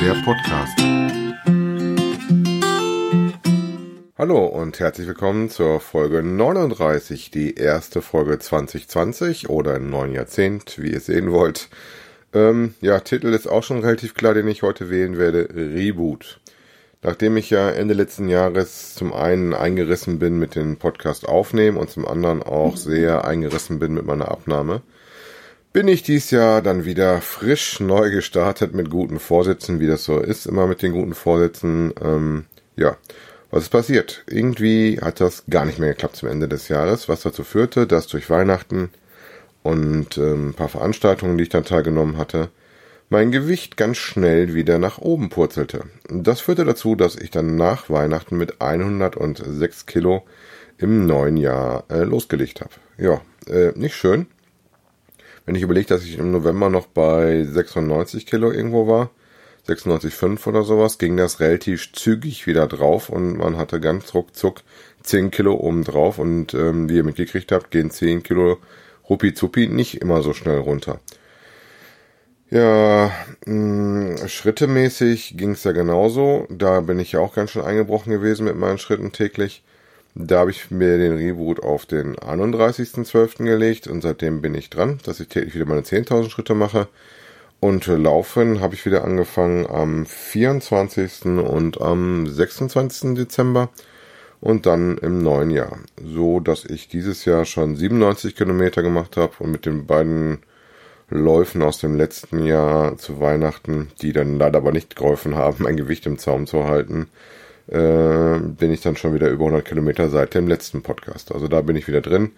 der Podcast. Hallo und herzlich willkommen zur Folge 39, die erste Folge 2020 oder im neuen Jahrzehnt, wie ihr sehen wollt. Ähm, ja, Titel ist auch schon relativ klar, den ich heute wählen werde, Reboot. Nachdem ich ja Ende letzten Jahres zum einen eingerissen bin mit dem Podcast aufnehmen und zum anderen auch sehr eingerissen bin mit meiner Abnahme, bin ich dies Jahr dann wieder frisch neu gestartet mit guten Vorsätzen, wie das so ist, immer mit den guten Vorsätzen. Ähm, ja, was ist passiert? Irgendwie hat das gar nicht mehr geklappt zum Ende des Jahres, was dazu führte, dass durch Weihnachten und ähm, ein paar Veranstaltungen, die ich dann teilgenommen hatte, mein Gewicht ganz schnell wieder nach oben purzelte. Das führte dazu, dass ich dann nach Weihnachten mit 106 Kilo im neuen Jahr äh, losgelegt habe. Ja, äh, nicht schön. Wenn ich überlege, dass ich im November noch bei 96 Kilo irgendwo war, 96,5 oder sowas, ging das relativ zügig wieder drauf und man hatte ganz ruckzuck 10 Kilo oben drauf und ähm, wie ihr mitgekriegt habt, gehen 10 Kilo Rupi Zupi nicht immer so schnell runter. Ja, mm, schrittemäßig ging es ja genauso. Da bin ich ja auch ganz schön eingebrochen gewesen mit meinen Schritten täglich. Da habe ich mir den Reboot auf den 31.12. gelegt und seitdem bin ich dran, dass ich täglich wieder meine 10.000 Schritte mache. Und laufen habe ich wieder angefangen am 24. und am 26. Dezember und dann im neuen Jahr. So dass ich dieses Jahr schon 97 Kilometer gemacht habe und mit den beiden Läufen aus dem letzten Jahr zu Weihnachten, die dann leider aber nicht geholfen haben, mein Gewicht im Zaum zu halten, äh, bin ich dann schon wieder über 100 Kilometer seit dem letzten Podcast. Also da bin ich wieder drin.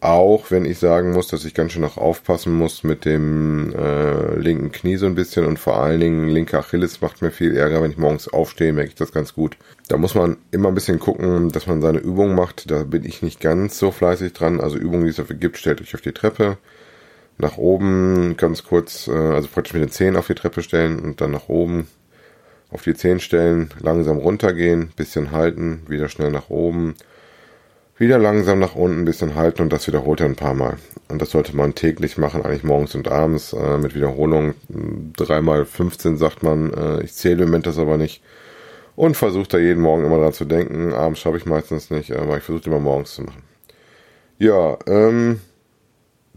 Auch wenn ich sagen muss, dass ich ganz schön noch aufpassen muss mit dem äh, linken Knie so ein bisschen und vor allen Dingen linke Achilles macht mir viel Ärger, wenn ich morgens aufstehe, merke ich das ganz gut. Da muss man immer ein bisschen gucken, dass man seine Übungen macht. Da bin ich nicht ganz so fleißig dran. Also Übungen, die es dafür gibt, stellt euch auf die Treppe nach oben ganz kurz, äh, also praktisch mit den Zehen auf die Treppe stellen und dann nach oben auf die Zehen stellen, langsam runtergehen, bisschen halten, wieder schnell nach oben, wieder langsam nach unten, bisschen halten und das wiederholt er ein paar Mal. Und das sollte man täglich machen, eigentlich morgens und abends äh, mit Wiederholung. Dreimal 15 sagt man, äh, ich zähle im Moment das aber nicht. Und versuche da jeden Morgen immer dran zu denken. Abends schaffe ich meistens nicht, aber ich versuche immer morgens zu machen. Ja, ähm,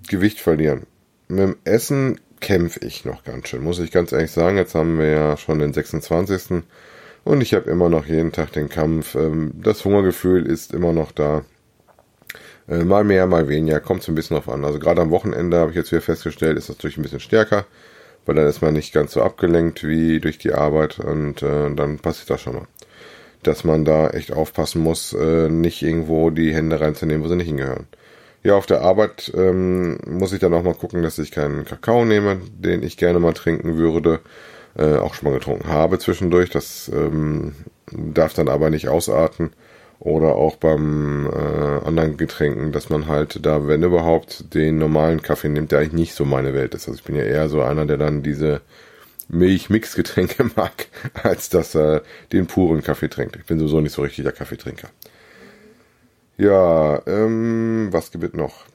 Gewicht verlieren. Mit dem Essen kämpfe ich noch ganz schön, muss ich ganz ehrlich sagen. Jetzt haben wir ja schon den 26. Und ich habe immer noch jeden Tag den Kampf. Ähm, das Hungergefühl ist immer noch da. Äh, mal mehr, mal weniger, kommt so ein bisschen drauf an. Also gerade am Wochenende habe ich jetzt wieder festgestellt, ist das natürlich ein bisschen stärker, weil dann ist man nicht ganz so abgelenkt wie durch die Arbeit und äh, dann passiert das schon mal. Dass man da echt aufpassen muss, äh, nicht irgendwo die Hände reinzunehmen, wo sie nicht hingehören. Ja, auf der Arbeit ähm, muss ich dann auch mal gucken, dass ich keinen Kakao nehme, den ich gerne mal trinken würde. Äh, auch schon mal getrunken habe zwischendurch. Das ähm, darf dann aber nicht ausarten. Oder auch beim äh, anderen Getränken, dass man halt da, wenn überhaupt, den normalen Kaffee nimmt, der eigentlich nicht so meine Welt ist. Also ich bin ja eher so einer, der dann diese Milch-Mix-Getränke mag, als dass er den puren Kaffee trinkt. Ich bin sowieso nicht so richtig der Kaffeetrinker. Ja, ähm, was gibt es noch?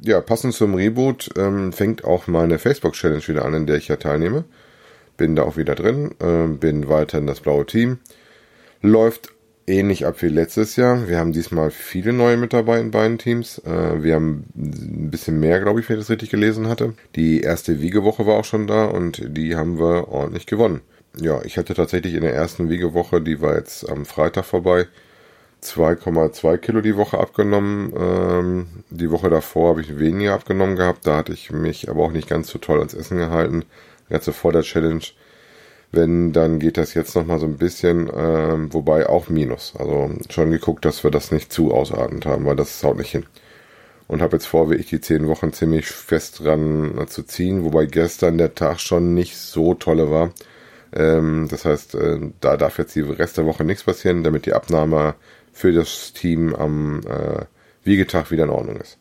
Ja, passend zum Reboot ähm, fängt auch meine Facebook-Challenge wieder an, in der ich ja teilnehme. Bin da auch wieder drin, äh, bin weiter in das blaue Team. Läuft ähnlich ab wie letztes Jahr. Wir haben diesmal viele neue mit dabei in beiden Teams. Äh, wir haben ein bisschen mehr, glaube ich, wenn ich das richtig gelesen hatte. Die erste Wiegewoche war auch schon da und die haben wir ordentlich gewonnen. Ja, ich hatte tatsächlich in der ersten Wiegewoche, die war jetzt am Freitag vorbei, 2,2 Kilo die Woche abgenommen. Ähm, die Woche davor habe ich weniger abgenommen gehabt. Da hatte ich mich aber auch nicht ganz so toll ans Essen gehalten. So vor der Challenge. Wenn, dann geht das jetzt nochmal so ein bisschen, ähm, wobei auch Minus. Also schon geguckt, dass wir das nicht zu ausartend haben, weil das haut nicht hin. Und habe jetzt vor, wie ich die 10 Wochen ziemlich fest dran zu ziehen, wobei gestern der Tag schon nicht so tolle war. Ähm, das heißt, äh, da darf jetzt die Rest der Woche nichts passieren, damit die Abnahme für das Team am äh, Wiegetag wieder in Ordnung ist.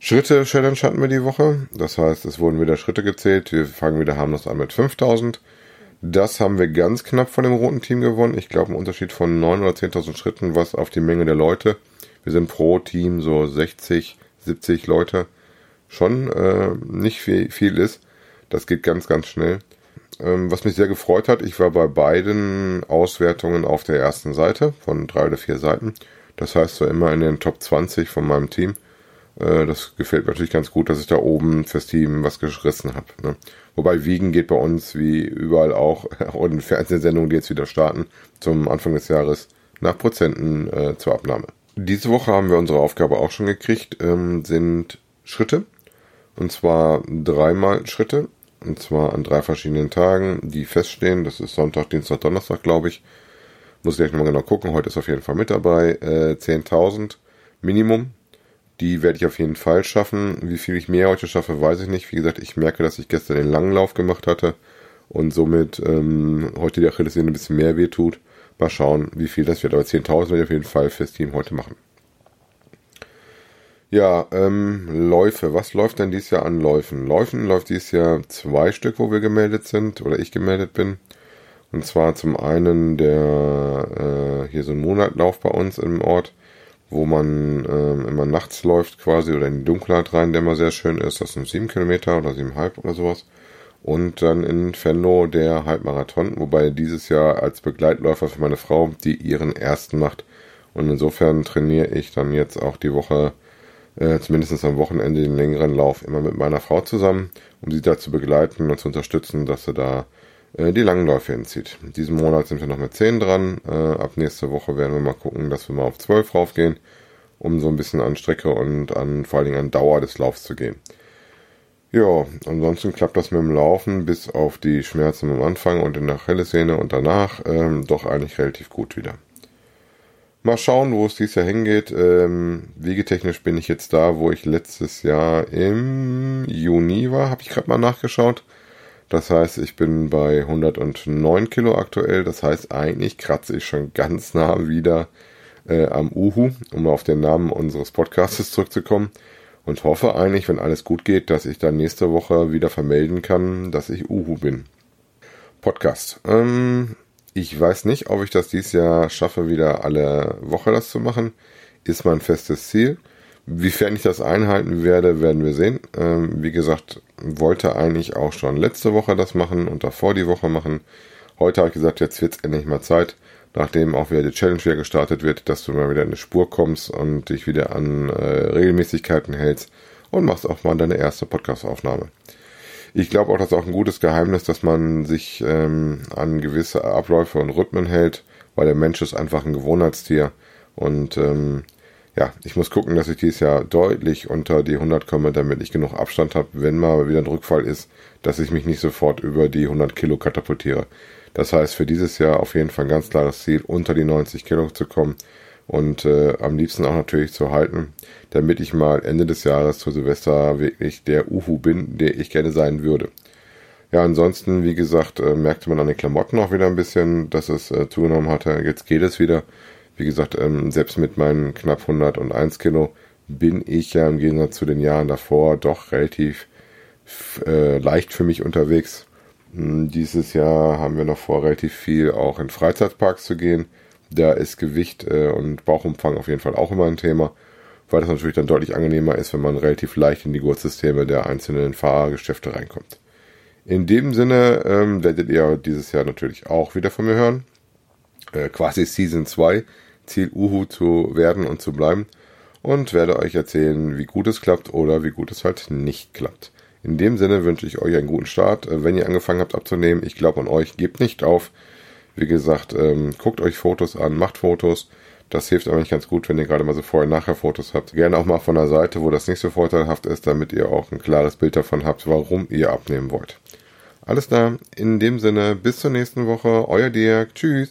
Schritte-Challenge hatten wir die Woche. Das heißt, es wurden wieder Schritte gezählt. Wir fangen wieder harmlos an mit 5000. Das haben wir ganz knapp von dem roten Team gewonnen. Ich glaube, ein Unterschied von 9 oder 10.000 Schritten, was auf die Menge der Leute. Wir sind pro Team so 60, 70 Leute. Schon äh, nicht viel, viel ist. Das geht ganz, ganz schnell. Ähm, was mich sehr gefreut hat, ich war bei beiden Auswertungen auf der ersten Seite von drei oder vier Seiten. Das heißt so immer in den Top 20 von meinem Team. Äh, das gefällt mir natürlich ganz gut, dass ich da oben fürs Team was gerissen habe. Ne? Wobei Wiegen geht bei uns wie überall auch, in Fernsehsendungen, die jetzt wieder starten, zum Anfang des Jahres nach Prozenten äh, zur Abnahme. Diese Woche haben wir unsere Aufgabe auch schon gekriegt, ähm, sind Schritte. Und zwar dreimal Schritte. Und zwar an drei verschiedenen Tagen, die feststehen. Das ist Sonntag, Dienstag, Donnerstag, glaube ich. Muss ich gleich nochmal genau gucken. Heute ist auf jeden Fall mit dabei. Äh, 10.000 Minimum. Die werde ich auf jeden Fall schaffen. Wie viel ich mehr heute schaffe, weiß ich nicht. Wie gesagt, ich merke, dass ich gestern den langen Lauf gemacht hatte und somit ähm, heute die Achillessehne ein bisschen mehr wehtut. Mal schauen, wie viel das wird. Aber 10.000 werde ich auf jeden Fall fürs Team heute machen. Ja, ähm, Läufe. Was läuft denn dieses Jahr an Läufen? Läufen läuft dieses Jahr zwei Stück, wo wir gemeldet sind oder ich gemeldet bin. Und zwar zum einen der äh, hier so ein Monatlauf bei uns im Ort wo man ähm, immer nachts läuft quasi oder in die Dunkelheit rein, der immer sehr schön ist. Das sind sieben Kilometer oder siebeneinhalb oder sowas. Und dann in Venlo der Halbmarathon, wobei dieses Jahr als Begleitläufer für meine Frau, die ihren ersten macht. Und insofern trainiere ich dann jetzt auch die Woche, äh, zumindest am Wochenende, den längeren Lauf immer mit meiner Frau zusammen, um sie da zu begleiten und zu unterstützen, dass sie da äh, die Langläufe hinzieht. In diesem Monat sind wir noch mit 10 dran. Äh, ab nächste Woche werden wir mal gucken, dass wir mal auf 12 raufgehen, um so ein bisschen an Strecke und an vor allen Dingen an Dauer des Laufs zu gehen. Ja, ansonsten klappt das mit dem Laufen bis auf die Schmerzen am Anfang und in der Achillessehne und danach ähm, doch eigentlich relativ gut wieder. Mal schauen, wo es dieses Jahr hingeht. Ähm, wegetechnisch bin ich jetzt da, wo ich letztes Jahr im Juni war, habe ich gerade mal nachgeschaut. Das heißt, ich bin bei 109 Kilo aktuell. Das heißt, eigentlich kratze ich schon ganz nah wieder äh, am Uhu, um auf den Namen unseres Podcasts zurückzukommen. Und hoffe eigentlich, wenn alles gut geht, dass ich dann nächste Woche wieder vermelden kann, dass ich Uhu bin. Podcast. Ähm, ich weiß nicht, ob ich das dieses Jahr schaffe, wieder alle Woche das zu machen. Ist mein festes Ziel. Wiefern ich das einhalten werde, werden wir sehen. Ähm, wie gesagt, wollte eigentlich auch schon letzte Woche das machen und davor die Woche machen. Heute habe ich gesagt, jetzt wird es endlich mal Zeit, nachdem auch wieder die Challenge wieder gestartet wird, dass du mal wieder in eine Spur kommst und dich wieder an äh, Regelmäßigkeiten hältst und machst auch mal deine erste Podcast-Aufnahme. Ich glaube auch, das ist auch ein gutes Geheimnis, dass man sich ähm, an gewisse Abläufe und Rhythmen hält, weil der Mensch ist einfach ein Gewohnheitstier. Und ähm, ja, ich muss gucken, dass ich dieses Jahr deutlich unter die 100 komme, damit ich genug Abstand habe, wenn mal wieder ein Rückfall ist, dass ich mich nicht sofort über die 100 Kilo katapultiere. Das heißt, für dieses Jahr auf jeden Fall ein ganz klares Ziel, unter die 90 Kilo zu kommen und äh, am liebsten auch natürlich zu halten, damit ich mal Ende des Jahres zu Silvester wirklich der Uhu bin, der ich gerne sein würde. Ja, ansonsten, wie gesagt, äh, merkte man an den Klamotten auch wieder ein bisschen, dass es äh, zugenommen hatte. Jetzt geht es wieder. Wie gesagt, ähm, selbst mit meinen knapp 101 Kilo bin ich ja im Gegensatz zu den Jahren davor doch relativ äh, leicht für mich unterwegs. Hm, dieses Jahr haben wir noch vor, relativ viel auch in Freizeitparks zu gehen. Da ist Gewicht äh, und Bauchumfang auf jeden Fall auch immer ein Thema, weil das natürlich dann deutlich angenehmer ist, wenn man relativ leicht in die Gurtsysteme der einzelnen Fahrgeschäfte reinkommt. In dem Sinne ähm, werdet ihr dieses Jahr natürlich auch wieder von mir hören. Äh, quasi Season 2 Ziel Uhu zu werden und zu bleiben und werde euch erzählen, wie gut es klappt oder wie gut es halt nicht klappt. In dem Sinne wünsche ich euch einen guten Start. Äh, wenn ihr angefangen habt abzunehmen, ich glaube an euch, gebt nicht auf. Wie gesagt, ähm, guckt euch Fotos an, macht Fotos. Das hilft eigentlich ganz gut, wenn ihr gerade mal so Vorher-Nachher-Fotos habt. Gerne auch mal von der Seite, wo das nicht so vorteilhaft ist, damit ihr auch ein klares Bild davon habt, warum ihr abnehmen wollt. Alles klar, in dem Sinne, bis zur nächsten Woche, euer Dirk, tschüss.